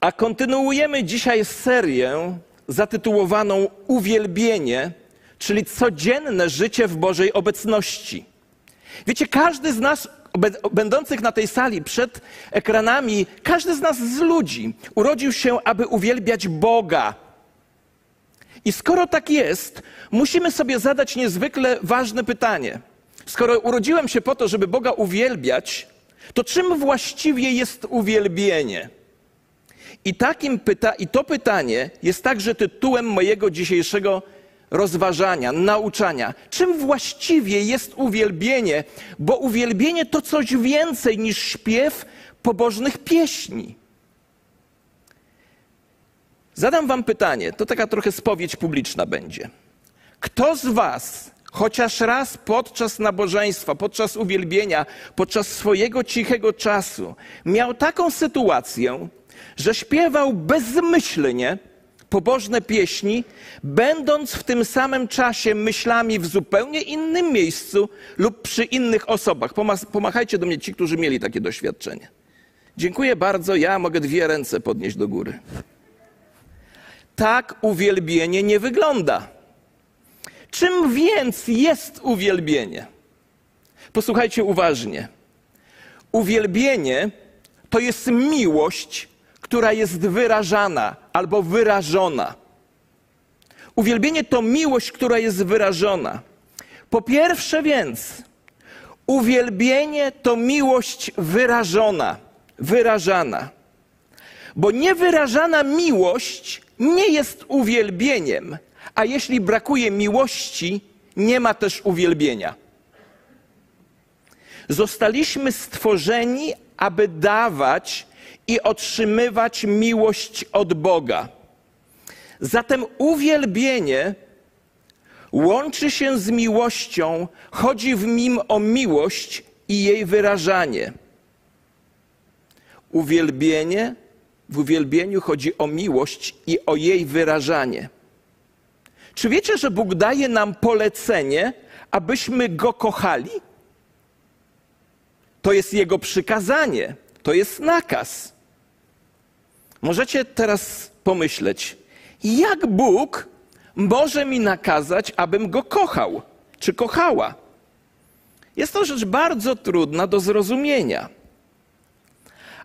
A kontynuujemy dzisiaj serię zatytułowaną Uwielbienie, czyli codzienne życie w Bożej obecności. Wiecie, każdy z nas, będących na tej sali przed ekranami, każdy z nas z ludzi urodził się, aby uwielbiać Boga. I skoro tak jest, musimy sobie zadać niezwykle ważne pytanie. Skoro urodziłem się po to, żeby Boga uwielbiać, to czym właściwie jest uwielbienie? I, takim pyta, I to pytanie jest także tytułem mojego dzisiejszego rozważania, nauczania. Czym właściwie jest uwielbienie? Bo uwielbienie to coś więcej niż śpiew pobożnych pieśni. Zadam Wam pytanie, to taka trochę spowiedź publiczna będzie. Kto z Was chociaż raz podczas nabożeństwa, podczas uwielbienia, podczas swojego cichego czasu miał taką sytuację, że śpiewał bezmyślnie pobożne pieśni, będąc w tym samym czasie myślami w zupełnie innym miejscu lub przy innych osobach. Pomachajcie do mnie ci, którzy mieli takie doświadczenie. Dziękuję bardzo, ja mogę dwie ręce podnieść do góry. Tak uwielbienie nie wygląda. Czym więc jest uwielbienie? Posłuchajcie uważnie. Uwielbienie to jest miłość, która jest wyrażana albo wyrażona. Uwielbienie to miłość, która jest wyrażona. Po pierwsze więc, uwielbienie to miłość wyrażona, wyrażana. Bo niewyrażana miłość nie jest uwielbieniem, a jeśli brakuje miłości, nie ma też uwielbienia. Zostaliśmy stworzeni, aby dawać i otrzymywać miłość od Boga. Zatem uwielbienie łączy się z miłością, chodzi w nim o miłość i jej wyrażanie. Uwielbienie, w uwielbieniu chodzi o miłość i o jej wyrażanie. Czy wiecie, że Bóg daje nam polecenie, abyśmy Go kochali? To jest Jego przykazanie, to jest nakaz. Możecie teraz pomyśleć, jak Bóg może mi nakazać, abym Go kochał, czy kochała? Jest to rzecz bardzo trudna do zrozumienia.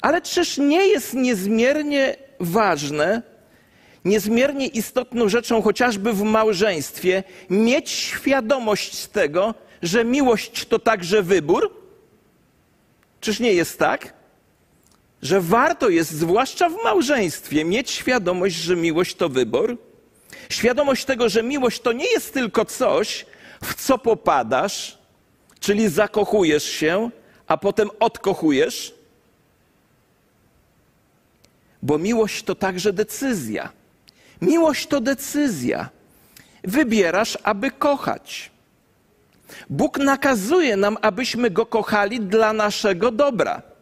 Ale czyż nie jest niezmiernie ważne, niezmiernie istotną rzeczą, chociażby w małżeństwie, mieć świadomość tego, że miłość to także wybór? Czyż nie jest tak? Że warto jest, zwłaszcza w małżeństwie, mieć świadomość, że miłość to wybór? Świadomość tego, że miłość to nie jest tylko coś, w co popadasz, czyli zakochujesz się, a potem odkochujesz, bo miłość to także decyzja. Miłość to decyzja. Wybierasz, aby kochać. Bóg nakazuje nam, abyśmy go kochali dla naszego dobra.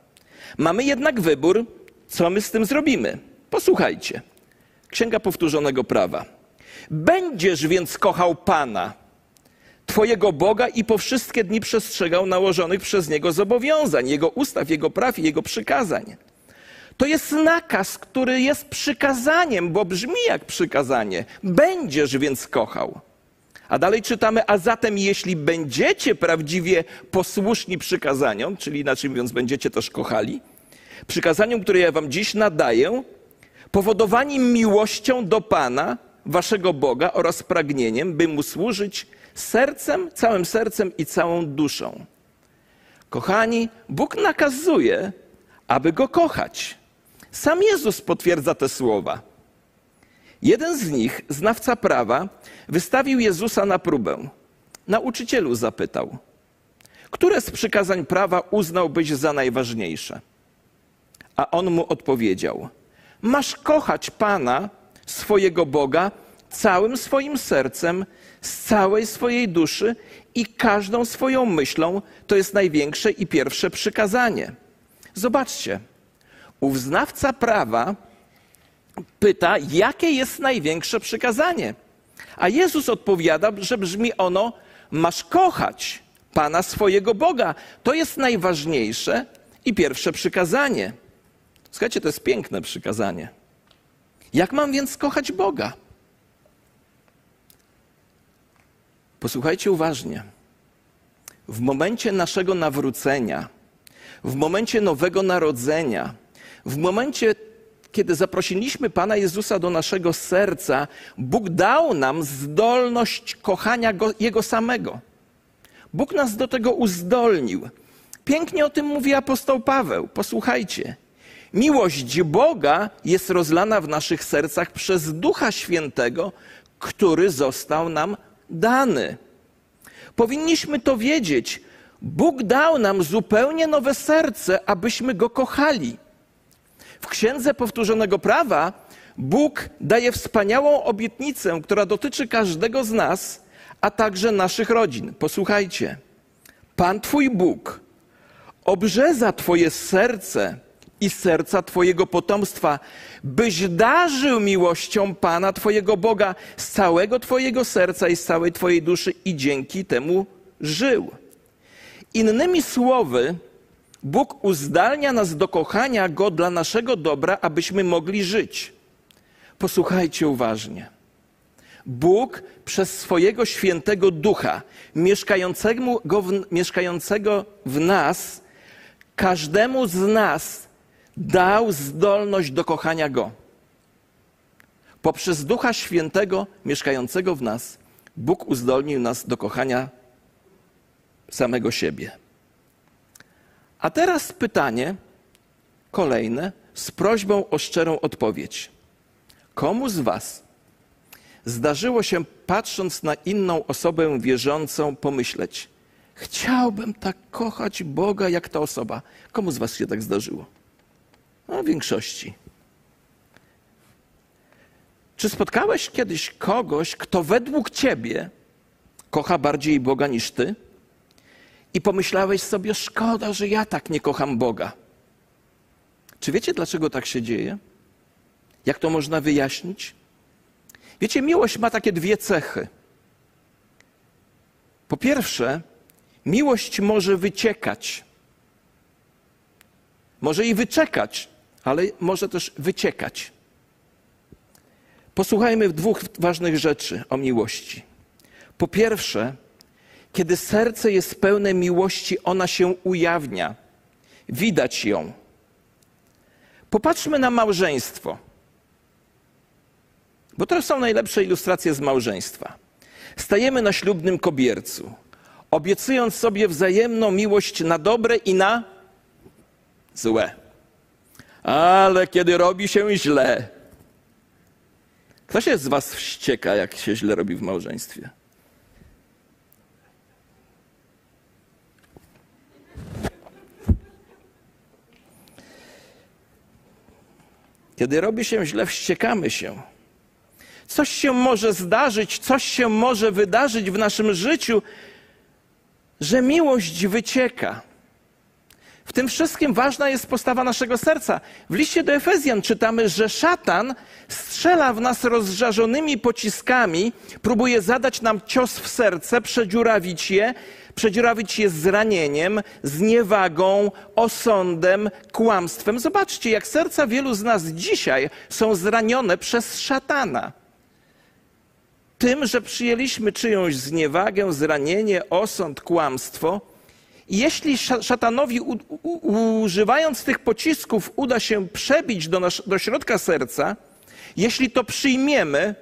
Mamy jednak wybór, co my z tym zrobimy. Posłuchajcie. Księga Powtórzonego Prawa. Będziesz więc kochał Pana, Twojego Boga i po wszystkie dni przestrzegał nałożonych przez Niego zobowiązań, Jego ustaw, Jego praw i Jego przykazań. To jest nakaz, który jest przykazaniem, bo brzmi jak przykazanie. Będziesz więc kochał. A dalej czytamy, a zatem jeśli będziecie prawdziwie posłuszni przykazaniom, czyli inaczej mówiąc, będziecie też kochali, przykazaniom, które ja wam dziś nadaję, powodowani miłością do Pana, waszego Boga oraz pragnieniem, by Mu służyć sercem, całym sercem i całą duszą. Kochani, Bóg nakazuje, aby Go kochać. Sam Jezus potwierdza te słowa. Jeden z nich, znawca prawa, wystawił Jezusa na próbę. Nauczycielu zapytał: Które z przykazań prawa uznałbyś za najważniejsze? A on mu odpowiedział: Masz kochać Pana, swojego Boga, całym swoim sercem, z całej swojej duszy i każdą swoją myślą. To jest największe i pierwsze przykazanie. Zobaczcie, uznawca prawa pyta, jakie jest największe przykazanie. A Jezus odpowiada, że brzmi ono: Masz kochać Pana swojego Boga. To jest najważniejsze i pierwsze przykazanie. Słuchajcie, to jest piękne przykazanie. Jak mam więc kochać Boga? Posłuchajcie uważnie. W momencie naszego nawrócenia, w momencie nowego narodzenia, w momencie, kiedy zaprosiliśmy Pana Jezusa do naszego serca, Bóg dał nam zdolność kochania go, Jego samego. Bóg nas do tego uzdolnił. Pięknie o tym mówi apostoł Paweł. Posłuchajcie. Miłość Boga jest rozlana w naszych sercach przez Ducha Świętego, który został nam dany. Powinniśmy to wiedzieć. Bóg dał nam zupełnie nowe serce, abyśmy go kochali. W Księdze Powtórzonego Prawa Bóg daje wspaniałą obietnicę, która dotyczy każdego z nas, a także naszych rodzin. Posłuchajcie. Pan Twój Bóg obrzeza Twoje serce i serca Twojego potomstwa, byś darzył miłością Pana Twojego Boga z całego Twojego serca i z całej Twojej duszy i dzięki temu żył. Innymi słowy, Bóg uzdalnia nas do kochania Go dla naszego dobra, abyśmy mogli żyć. Posłuchajcie uważnie. Bóg przez swojego świętego ducha, mieszkającego, w, mieszkającego w nas, każdemu z nas dał zdolność do kochania Go. Poprzez Ducha Świętego mieszkającego w nas, Bóg uzdolnił nas do kochania samego siebie. A teraz pytanie kolejne z prośbą o szczerą odpowiedź. Komu z Was zdarzyło się, patrząc na inną osobę wierzącą, pomyśleć: Chciałbym tak kochać Boga jak ta osoba? Komu z Was się tak zdarzyło? No, większości. Czy spotkałeś kiedyś kogoś, kto według ciebie kocha bardziej Boga niż ty? I pomyślałeś sobie, szkoda, że ja tak nie kocham Boga. Czy wiecie, dlaczego tak się dzieje? Jak to można wyjaśnić? Wiecie, miłość ma takie dwie cechy. Po pierwsze, miłość może wyciekać. Może i wyczekać, ale może też wyciekać. Posłuchajmy dwóch ważnych rzeczy o miłości. Po pierwsze, kiedy serce jest pełne miłości, ona się ujawnia. Widać ją. Popatrzmy na małżeństwo. Bo to są najlepsze ilustracje z małżeństwa. Stajemy na ślubnym kobiercu, obiecując sobie wzajemną miłość na dobre i na złe. Ale kiedy robi się źle, kto się z Was wścieka, jak się źle robi w małżeństwie? Kiedy robi się źle, wściekamy się. Coś się może zdarzyć, coś się może wydarzyć w naszym życiu, że miłość wycieka. W tym wszystkim ważna jest postawa naszego serca. W liście do Efezjan czytamy, że szatan strzela w nas rozżarzonymi pociskami, próbuje zadać nam cios w serce, przedziurawić je, przedziurawić je zranieniem, zniewagą, osądem, kłamstwem. Zobaczcie, jak serca wielu z nas dzisiaj są zranione przez szatana. Tym, że przyjęliśmy czyjąś zniewagę, zranienie, osąd, kłamstwo – jeśli szatanowi, używając tych pocisków, uda się przebić do, nas, do środka serca, jeśli to przyjmiemy,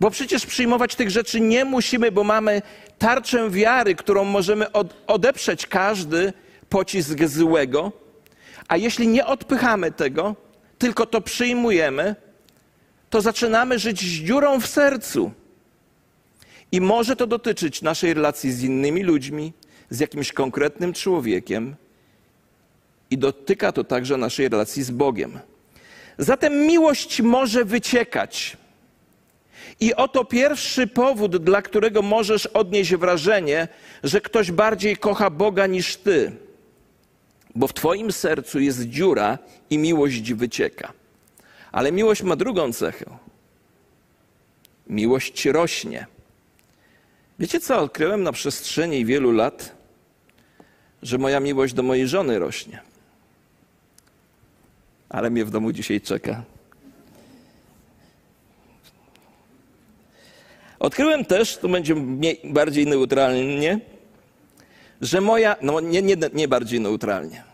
bo przecież przyjmować tych rzeczy nie musimy, bo mamy tarczę wiary, którą możemy od, odeprzeć każdy pocisk złego, a jeśli nie odpychamy tego, tylko to przyjmujemy, to zaczynamy żyć z dziurą w sercu. I może to dotyczyć naszej relacji z innymi ludźmi, z jakimś konkretnym człowiekiem i dotyka to także naszej relacji z Bogiem. Zatem miłość może wyciekać. I oto pierwszy powód, dla którego możesz odnieść wrażenie, że ktoś bardziej kocha Boga niż ty, bo w Twoim sercu jest dziura i miłość wycieka. Ale miłość ma drugą cechę. Miłość rośnie. Wiecie co odkryłem na przestrzeni wielu lat? że moja miłość do mojej żony rośnie. Ale mnie w domu dzisiaj czeka. Odkryłem też, to będzie mniej, bardziej neutralnie, że moja, no nie, nie, nie bardziej neutralnie,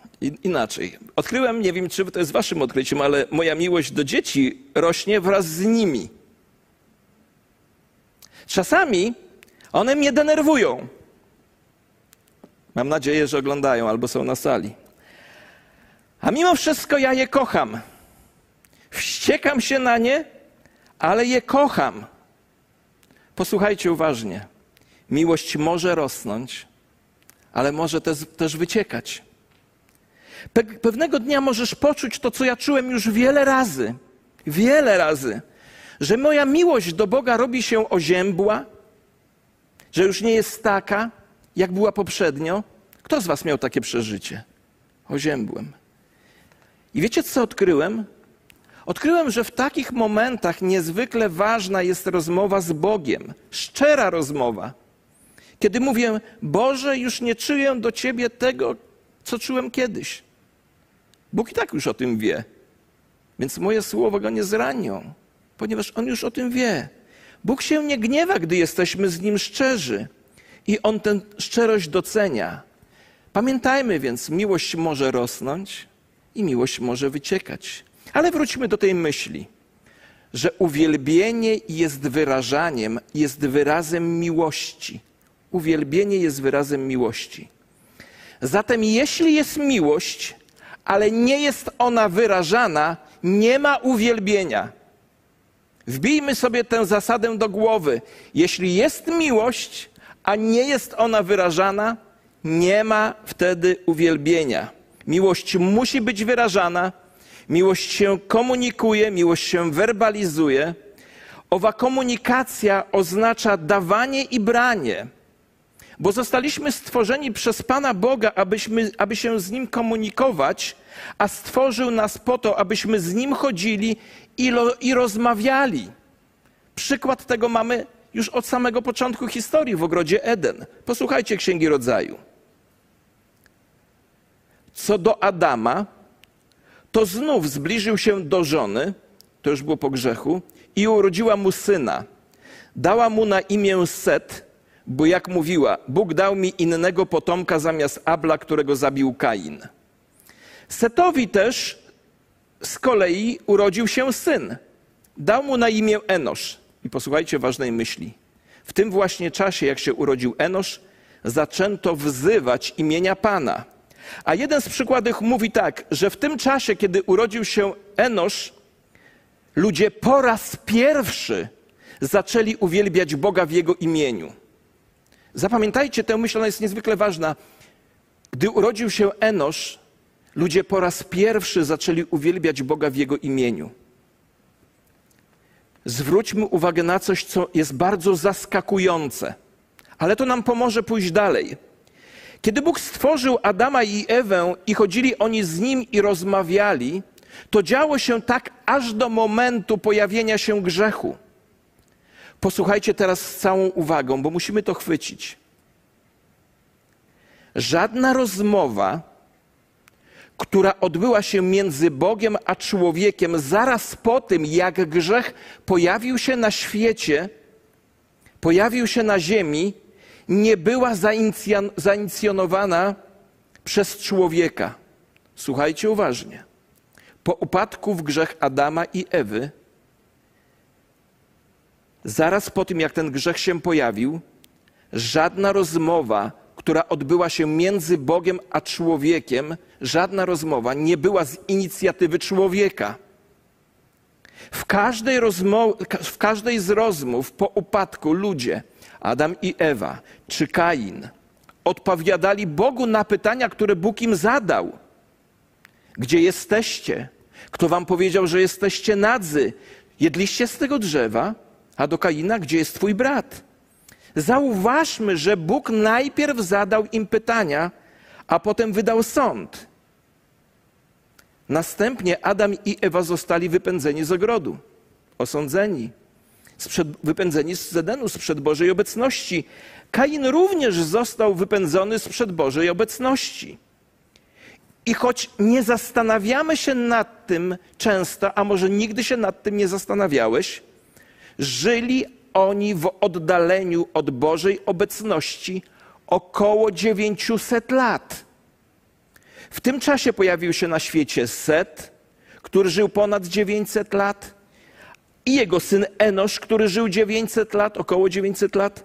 inaczej. Odkryłem, nie wiem czy to jest waszym odkryciem, ale moja miłość do dzieci rośnie wraz z nimi. Czasami one mnie denerwują. Mam nadzieję, że oglądają albo są na sali. A mimo wszystko ja je kocham. Wściekam się na nie, ale je kocham. Posłuchajcie uważnie. Miłość może rosnąć, ale może też, wyciekać. Pe pewnego dnia możesz poczuć to, co ja czułem już wiele razy. Wiele razy. Że moja miłość do Boga robi się oziębła, że już nie jest taka, jak była poprzednio. Kto z Was miał takie przeżycie? Oziębłem. I wiecie, co odkryłem? Odkryłem, że w takich momentach niezwykle ważna jest rozmowa z Bogiem, szczera rozmowa. Kiedy mówię, Boże, już nie czuję do Ciebie tego, co czułem kiedyś. Bóg i tak już o tym wie, więc moje słowa go nie zranią, ponieważ On już o tym wie. Bóg się nie gniewa, gdy jesteśmy z Nim szczerzy i On tę szczerość docenia. Pamiętajmy więc, miłość może rosnąć i miłość może wyciekać. Ale wróćmy do tej myśli, że uwielbienie jest wyrażaniem, jest wyrazem miłości. Uwielbienie jest wyrazem miłości. Zatem jeśli jest miłość, ale nie jest ona wyrażana, nie ma uwielbienia. Wbijmy sobie tę zasadę do głowy. Jeśli jest miłość, a nie jest ona wyrażana, nie ma wtedy uwielbienia. Miłość musi być wyrażana, miłość się komunikuje, miłość się werbalizuje. Owa komunikacja oznacza dawanie i branie, bo zostaliśmy stworzeni przez Pana Boga, abyśmy, aby się z Nim komunikować, a stworzył nas po to, abyśmy z Nim chodzili i, lo, i rozmawiali. Przykład tego mamy już od samego początku historii w ogrodzie Eden. Posłuchajcie Księgi Rodzaju. Co do Adama, to znów zbliżył się do żony, to już było po grzechu, i urodziła mu syna. Dała mu na imię Set, bo jak mówiła, Bóg dał mi innego potomka zamiast Abla, którego zabił Kain. Setowi też z kolei urodził się syn. Dał mu na imię Enosz. I posłuchajcie ważnej myśli. W tym właśnie czasie, jak się urodził Enosz, zaczęto wzywać imienia Pana. A jeden z przykładów mówi tak, że w tym czasie, kiedy urodził się Enosz, ludzie po raz pierwszy zaczęli uwielbiać Boga w Jego imieniu. Zapamiętajcie tę myśl, ona jest niezwykle ważna. Gdy urodził się Enosz, ludzie po raz pierwszy zaczęli uwielbiać Boga w Jego imieniu. Zwróćmy uwagę na coś, co jest bardzo zaskakujące, ale to nam pomoże pójść dalej. Kiedy Bóg stworzył Adama i Ewę i chodzili oni z nim i rozmawiali, to działo się tak aż do momentu pojawienia się grzechu. Posłuchajcie teraz z całą uwagą, bo musimy to chwycić. Żadna rozmowa, która odbyła się między Bogiem a człowiekiem zaraz po tym, jak grzech pojawił się na świecie, pojawił się na ziemi, nie była zainicjonowana przez człowieka. Słuchajcie uważnie. Po upadku w grzech Adama i Ewy, zaraz po tym, jak ten grzech się pojawił, żadna rozmowa, która odbyła się między Bogiem a człowiekiem, żadna rozmowa nie była z inicjatywy człowieka. W każdej, w każdej z rozmów po upadku ludzie Adam i Ewa czy Kain odpowiadali Bogu na pytania, które Bóg im zadał. Gdzie jesteście? Kto wam powiedział, że jesteście nadzy? Jedliście z tego drzewa? A do Kaina, gdzie jest twój brat? Zauważmy, że Bóg najpierw zadał im pytania, a potem wydał sąd. Następnie Adam i Ewa zostali wypędzeni z ogrodu, osądzeni sprzed, wypędzeni z Edenu, sprzed Bożej obecności. Kain również został wypędzony sprzed Bożej obecności. I choć nie zastanawiamy się nad tym często, a może nigdy się nad tym nie zastanawiałeś, żyli oni w oddaleniu od Bożej obecności około 900 lat. W tym czasie pojawił się na świecie Set, który żył ponad 900 lat, i jego syn Enosz, który żył 900 lat, około 900 lat.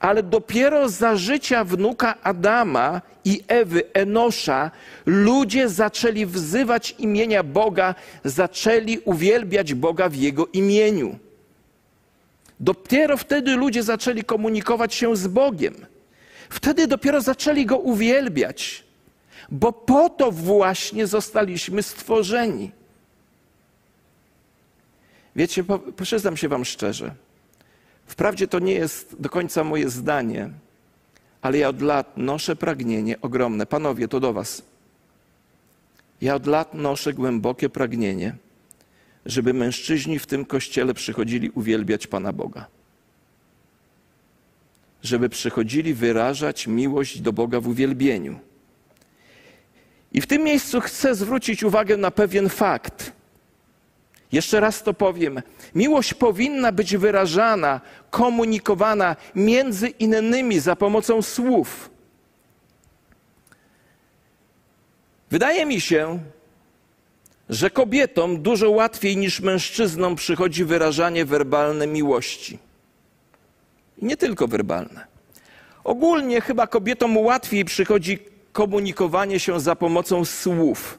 Ale dopiero za życia wnuka Adama i Ewy, Enosza, ludzie zaczęli wzywać imienia Boga, zaczęli uwielbiać Boga w jego imieniu. Dopiero wtedy ludzie zaczęli komunikować się z Bogiem. Wtedy dopiero zaczęli go uwielbiać, bo po to właśnie zostaliśmy stworzeni. Wiecie, przyznam się Wam szczerze. Wprawdzie to nie jest do końca moje zdanie, ale ja od lat noszę pragnienie ogromne. Panowie, to do Was. Ja od lat noszę głębokie pragnienie, żeby mężczyźni w tym kościele przychodzili uwielbiać Pana Boga. Żeby przychodzili wyrażać miłość do Boga w uwielbieniu. I w tym miejscu chcę zwrócić uwagę na pewien fakt. Jeszcze raz to powiem. Miłość powinna być wyrażana, komunikowana między innymi za pomocą słów. Wydaje mi się, że kobietom dużo łatwiej niż mężczyznom przychodzi wyrażanie werbalne miłości. I nie tylko werbalne. Ogólnie chyba kobietom łatwiej przychodzi komunikowanie się za pomocą słów.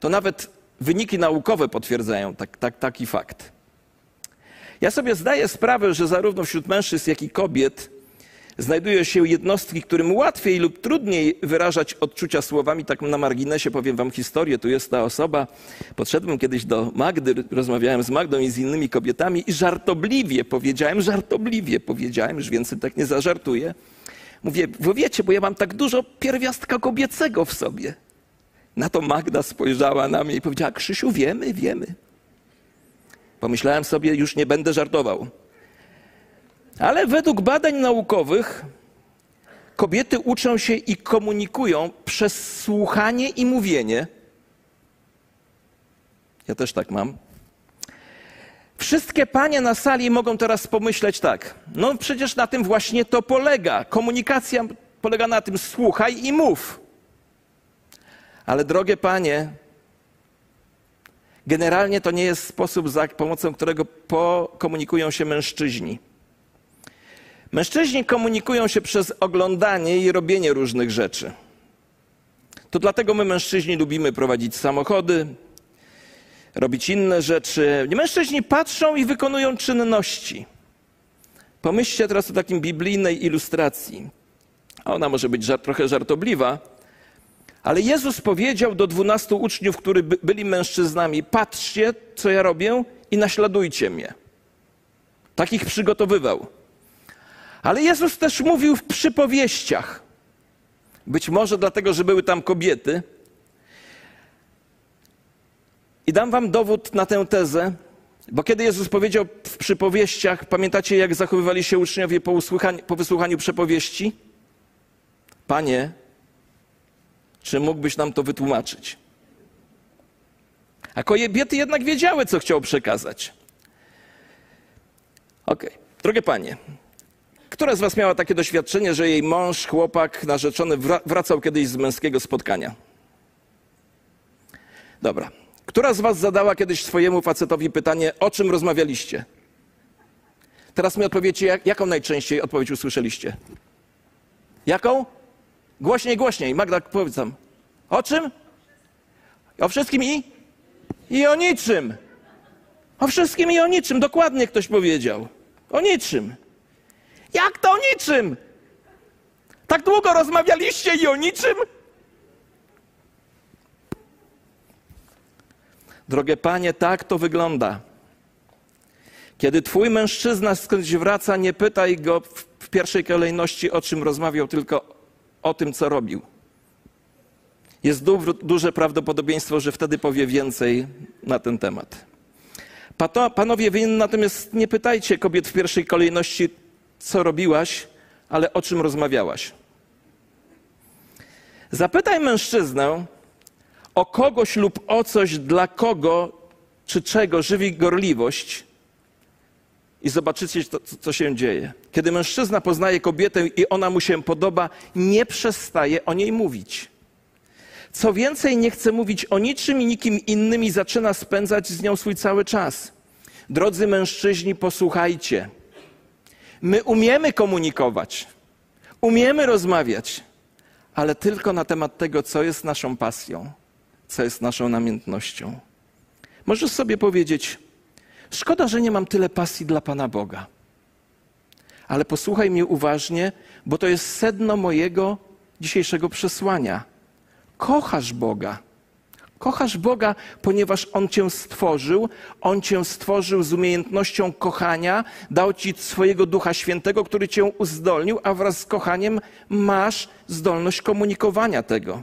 To nawet wyniki naukowe potwierdzają tak, tak, taki fakt. Ja sobie zdaję sprawę, że zarówno wśród mężczyzn, jak i kobiet znajdują się jednostki, którym łatwiej lub trudniej wyrażać odczucia słowami. Tak na marginesie powiem wam historię. Tu jest ta osoba. Podszedłem kiedyś do Magdy, rozmawiałem z Magdą i z innymi kobietami i żartobliwie powiedziałem, żartobliwie powiedziałem, już więcej tak nie zażartuję. Mówię, wy wiecie, bo ja mam tak dużo pierwiastka kobiecego w sobie. Na to Magda spojrzała na mnie i powiedziała: Krzysiu, wiemy, wiemy. Pomyślałem sobie, już nie będę żartował. Ale według badań naukowych kobiety uczą się i komunikują przez słuchanie i mówienie. Ja też tak mam. Wszystkie panie na sali mogą teraz pomyśleć tak. No przecież na tym właśnie to polega. Komunikacja polega na tym słuchaj i mów. Ale drogie panie, generalnie to nie jest sposób, za pomocą którego komunikują się mężczyźni. Mężczyźni komunikują się przez oglądanie i robienie różnych rzeczy. To dlatego my, mężczyźni, lubimy prowadzić samochody, robić inne rzeczy. Mężczyźni patrzą i wykonują czynności. Pomyślcie teraz o takim biblijnej ilustracji. Ona może być żart, trochę żartobliwa, ale Jezus powiedział do dwunastu uczniów, którzy byli mężczyznami: Patrzcie, co ja robię i naśladujcie mnie. Takich przygotowywał. Ale Jezus też mówił w przypowieściach. Być może dlatego, że były tam kobiety. I dam wam dowód na tę tezę, bo kiedy Jezus powiedział w przypowieściach, pamiętacie, jak zachowywali się uczniowie po, po wysłuchaniu przepowieści? Panie, czy mógłbyś nam to wytłumaczyć? A kobiety jednak wiedziały, co chciał przekazać. Okej, okay. drogie panie, która z was miała takie doświadczenie, że jej mąż, chłopak, narzeczony wracał kiedyś z męskiego spotkania? Dobra. Która z was zadała kiedyś swojemu facetowi pytanie, o czym rozmawialiście? Teraz mi odpowiecie, jak, jaką najczęściej odpowiedź usłyszeliście? Jaką? Głośniej, głośniej. Magda, powiedz tam. O czym? O wszystkim i? I o niczym. O wszystkim i o niczym. Dokładnie ktoś powiedział. O niczym. Jak to o niczym? Tak długo rozmawialiście i o niczym? Drogie panie, tak to wygląda. Kiedy twój mężczyzna skądś wraca, nie pytaj go w pierwszej kolejności o czym rozmawiał, tylko o tym, co robił. Jest duże prawdopodobieństwo, że wtedy powie więcej na ten temat. Panowie, wy natomiast nie pytajcie kobiet w pierwszej kolejności, co robiłaś, ale o czym rozmawiałaś. Zapytaj mężczyznę o kogoś lub o coś, dla kogo czy czego żywi gorliwość, I zobaczycie, to, co się dzieje. Kiedy mężczyzna poznaje kobietę i ona mu się podoba, nie przestaje o niej mówić. Co więcej, nie chce mówić o niczym i nikim innym i zaczyna spędzać z nią swój cały czas. Drodzy mężczyźni, posłuchajcie. My umiemy komunikować, umiemy rozmawiać, ale tylko na temat tego, co jest naszą pasją, co jest naszą namiętnością. Możesz sobie powiedzieć, szkoda, że nie mam tyle pasji dla Pana Boga. Ale posłuchaj mnie uważnie, bo to jest sedno mojego dzisiejszego przesłania. Kochasz Boga. Kochasz Boga, ponieważ On Cię stworzył, On Cię stworzył z umiejętnością kochania, dał Ci swojego Ducha Świętego, który Cię uzdolnił, a wraz z kochaniem masz zdolność komunikowania tego.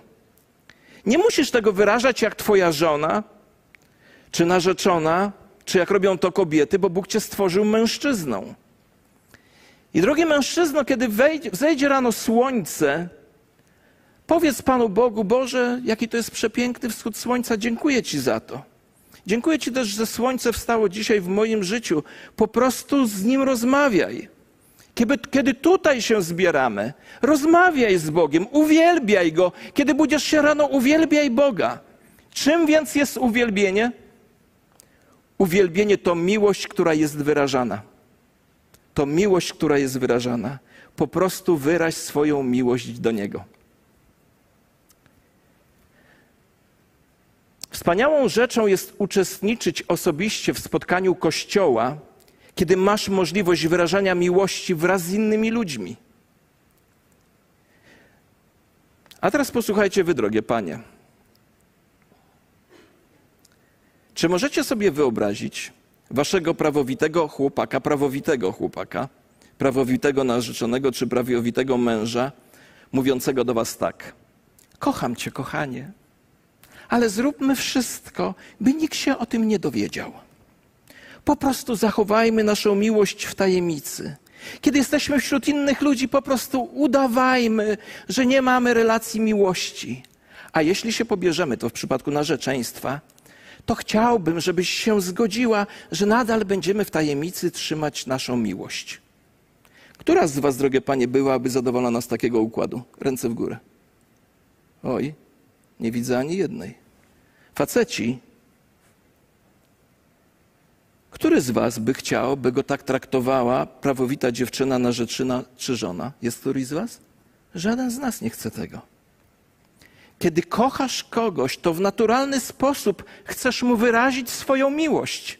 Nie musisz tego wyrażać jak Twoja żona, czy narzeczona, czy jak robią to kobiety, bo Bóg Cię stworzył mężczyzną. I drogi mężczyzno, kiedy wejdzie, wzejdzie rano słońce, Powiedz Panu Bogu, Boże, jaki to jest przepiękny wschód słońca, dziękuję Ci za to. Dziękuję Ci też, że słońce wstało dzisiaj w moim życiu. Po prostu z nim rozmawiaj. Kiedy, kiedy tutaj się zbieramy, rozmawiaj z Bogiem, uwielbiaj Go. Kiedy budziesz się rano, uwielbiaj Boga. Czym więc jest uwielbienie? Uwielbienie to miłość, która jest wyrażana. To miłość, która jest wyrażana. Po prostu wyraź swoją miłość do Niego. Wspaniałą rzeczą jest uczestniczyć osobiście w spotkaniu Kościoła, kiedy masz możliwość wyrażania miłości wraz z innymi ludźmi. A teraz posłuchajcie wy, drogie panie. Czy możecie sobie wyobrazić waszego prawowitego chłopaka, prawowitego chłopaka, prawowitego narzeczonego czy prawowitego męża, mówiącego do was tak: Kocham cię, kochanie ale zróbmy wszystko, by nikt się o tym nie dowiedział. Po prostu zachowajmy naszą miłość w tajemnicy. Kiedy jesteśmy wśród innych ludzi, po prostu udawajmy, że nie mamy relacji miłości. A jeśli się pobierzemy, to w przypadku narzeczeństwa, to chciałbym, żebyś się zgodziła, że nadal będziemy w tajemnicy trzymać naszą miłość. Która z Was, drogie panie, byłaby zadowolona z takiego układu? Ręce w górę. Oj, nie widzę ani jednej. Faceci, który z was by chciał, by go tak traktowała prawowita dziewczyna, narzeczyna czy żona? Jest któryś z was? Żaden z nas nie chce tego. Kiedy kochasz kogoś, to w naturalny sposób chcesz mu wyrazić swoją miłość.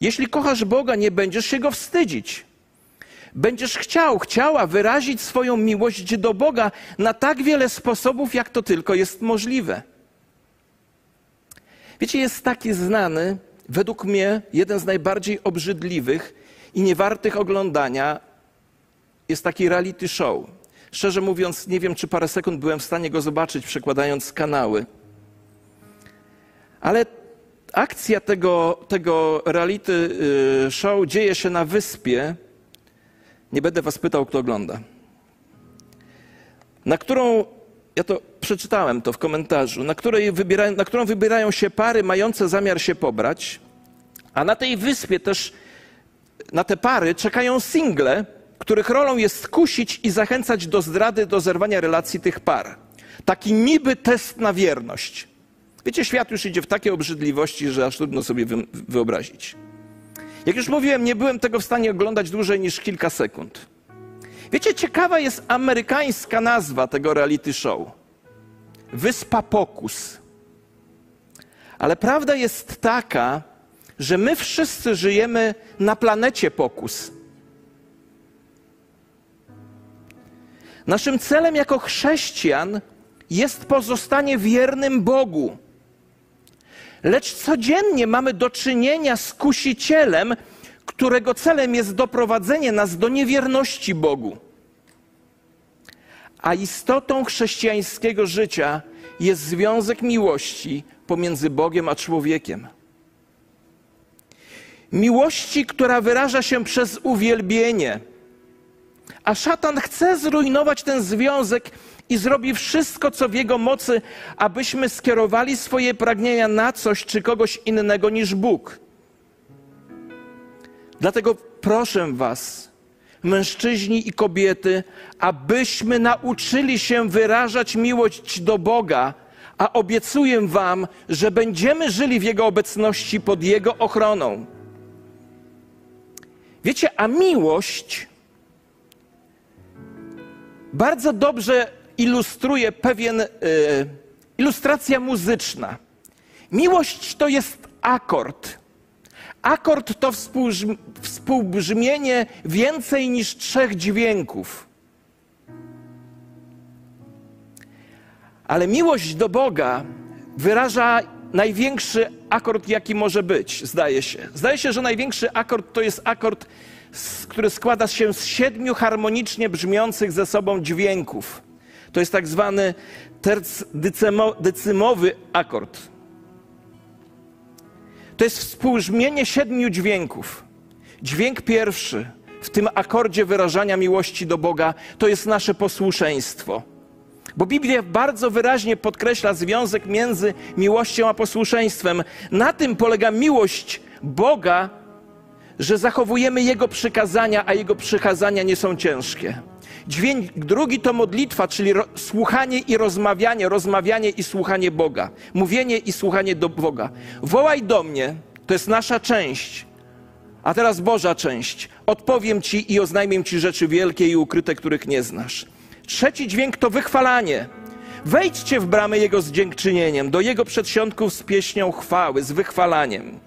Jeśli kochasz Boga, nie będziesz się go wstydzić. Będziesz chciał, chciała wyrazić swoją miłość do Boga na tak wiele sposobów, jak to tylko jest możliwe. Wiecie, jest taki znany, według mnie jeden z najbardziej obrzydliwych i niewartych oglądania jest taki reality show. Szczerze mówiąc, nie wiem, czy parę sekund byłem w stanie go zobaczyć, przekładając kanały. Ale akcja tego, tego reality y, show dzieje się na wyspie. Nie będę was pytał, kto ogląda. Na którą ja to przeczytałem to w komentarzu, na, której wybierają, na którą wybierają się pary mające zamiar się pobrać, a na tej wyspie też na te pary czekają single, których rolą jest skusić i zachęcać do zdrady, do zerwania relacji tych par. Taki niby test na wierność. Wiecie, świat już idzie w takie obrzydliwości, że aż trudno sobie wyobrazić. Jak już mówiłem, nie byłem tego w stanie oglądać dłużej niż kilka sekund. Wiecie, ciekawa jest amerykańska nazwa tego reality show. Wyspa Pokus. Ale prawda jest taka, że my wszyscy żyjemy na planecie Pokus. Naszym celem jako chrześcijan jest pozostanie wiernym Bogu. Lecz codziennie mamy do czynienia z kusicielem, którego celem jest doprowadzenie nas do niewierności Bogu. A istotą chrześcijańskiego życia jest związek miłości pomiędzy Bogiem a człowiekiem. Miłości, która wyraża się przez uwielbienie. A szatan chce zrujnować ten związek i zrobi wszystko, co w jego mocy, abyśmy skierowali swoje pragnienia na coś czy kogoś innego niż Bóg. Dlatego proszę Was, mężczyźni i kobiety, abyśmy nauczyli się wyrażać miłość do Boga, a obiecuję Wam, że będziemy żyli w Jego obecności pod Jego ochroną. Wiecie, a miłość bardzo dobrze ilustruje pewien y, ilustracja muzyczna. Miłość to jest akord. Akord to współbrzm- współbrzmienie więcej niż trzech dźwięków. Ale miłość do Boga wyraża największy akord, jaki może być, zdaje się. Zdaje się, że największy akord to jest akord, który składa się z siedmiu harmonicznie brzmiących ze sobą dźwięków. To jest tak zwany tercdycymowy akord. To jest współbrzmienie siedmiu dźwięków. Dźwięk pierwszy w tym akordzie wyrażania miłości do Boga to jest nasze posłuszeństwo. Bo Biblia bardzo wyraźnie podkreśla związek między miłością a posłuszeństwem. Na tym polega miłość Boga, że zachowujemy Jego przykazania, a Jego przykazania nie są ciężkie. Dźwięk drugi to modlitwa, czyli ro- słuchanie i rozmawianie, rozmawianie i słuchanie Boga. Mówienie i słuchanie do Boga. Wołaj do mnie, to jest nasza część. A teraz Boża część. Odpowiem Ci i oznajmię Ci rzeczy wielkie i ukryte, których nie znasz. Trzeci dźwięk to wychwalanie. Wejdźcie w bramę Jego z dziękczynieniem, do Jego przedsionków z pieśnią chwały, z wychwalaniem.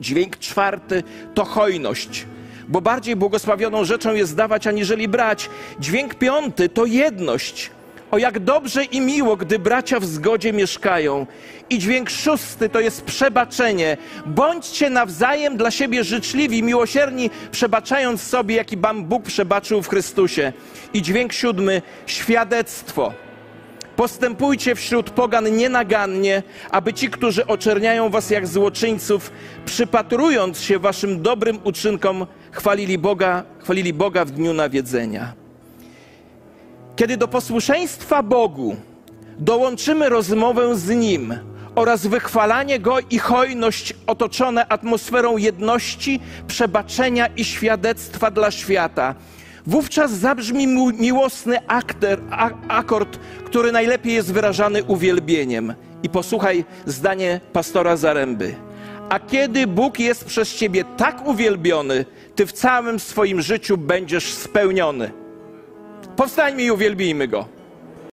Dźwięk czwarty to hojność, bo bardziej błogosławioną rzeczą jest dawać, aniżeli brać. Dźwięk piąty to jedność. O jak dobrze i miło, gdy bracia w zgodzie mieszkają. I dźwięk szósty to jest przebaczenie. Bądźcie nawzajem dla siebie życzliwi, miłosierni, przebaczając sobie, jaki Wam Bóg przebaczył w Chrystusie. I dźwięk siódmy świadectwo. Postępujcie wśród pogan nienagannie, aby ci, którzy oczerniają was jak złoczyńców, przypatrując się waszym dobrym uczynkom, chwalili Boga, chwalili Boga w dniu nawiedzenia. Kiedy do posłuszeństwa Bogu dołączymy rozmowę z Nim oraz wychwalanie Go i hojność otoczone atmosferą jedności, przebaczenia i świadectwa dla świata, wówczas zabrzmi miłosny akter, akord, który najlepiej jest wyrażany uwielbieniem. I posłuchaj zdanie pastora Zaręby. A kiedy Bóg jest przez ciebie tak uwielbiony, ty w całym swoim życiu będziesz spełniony. Powstańmy i uwielbijmy Go.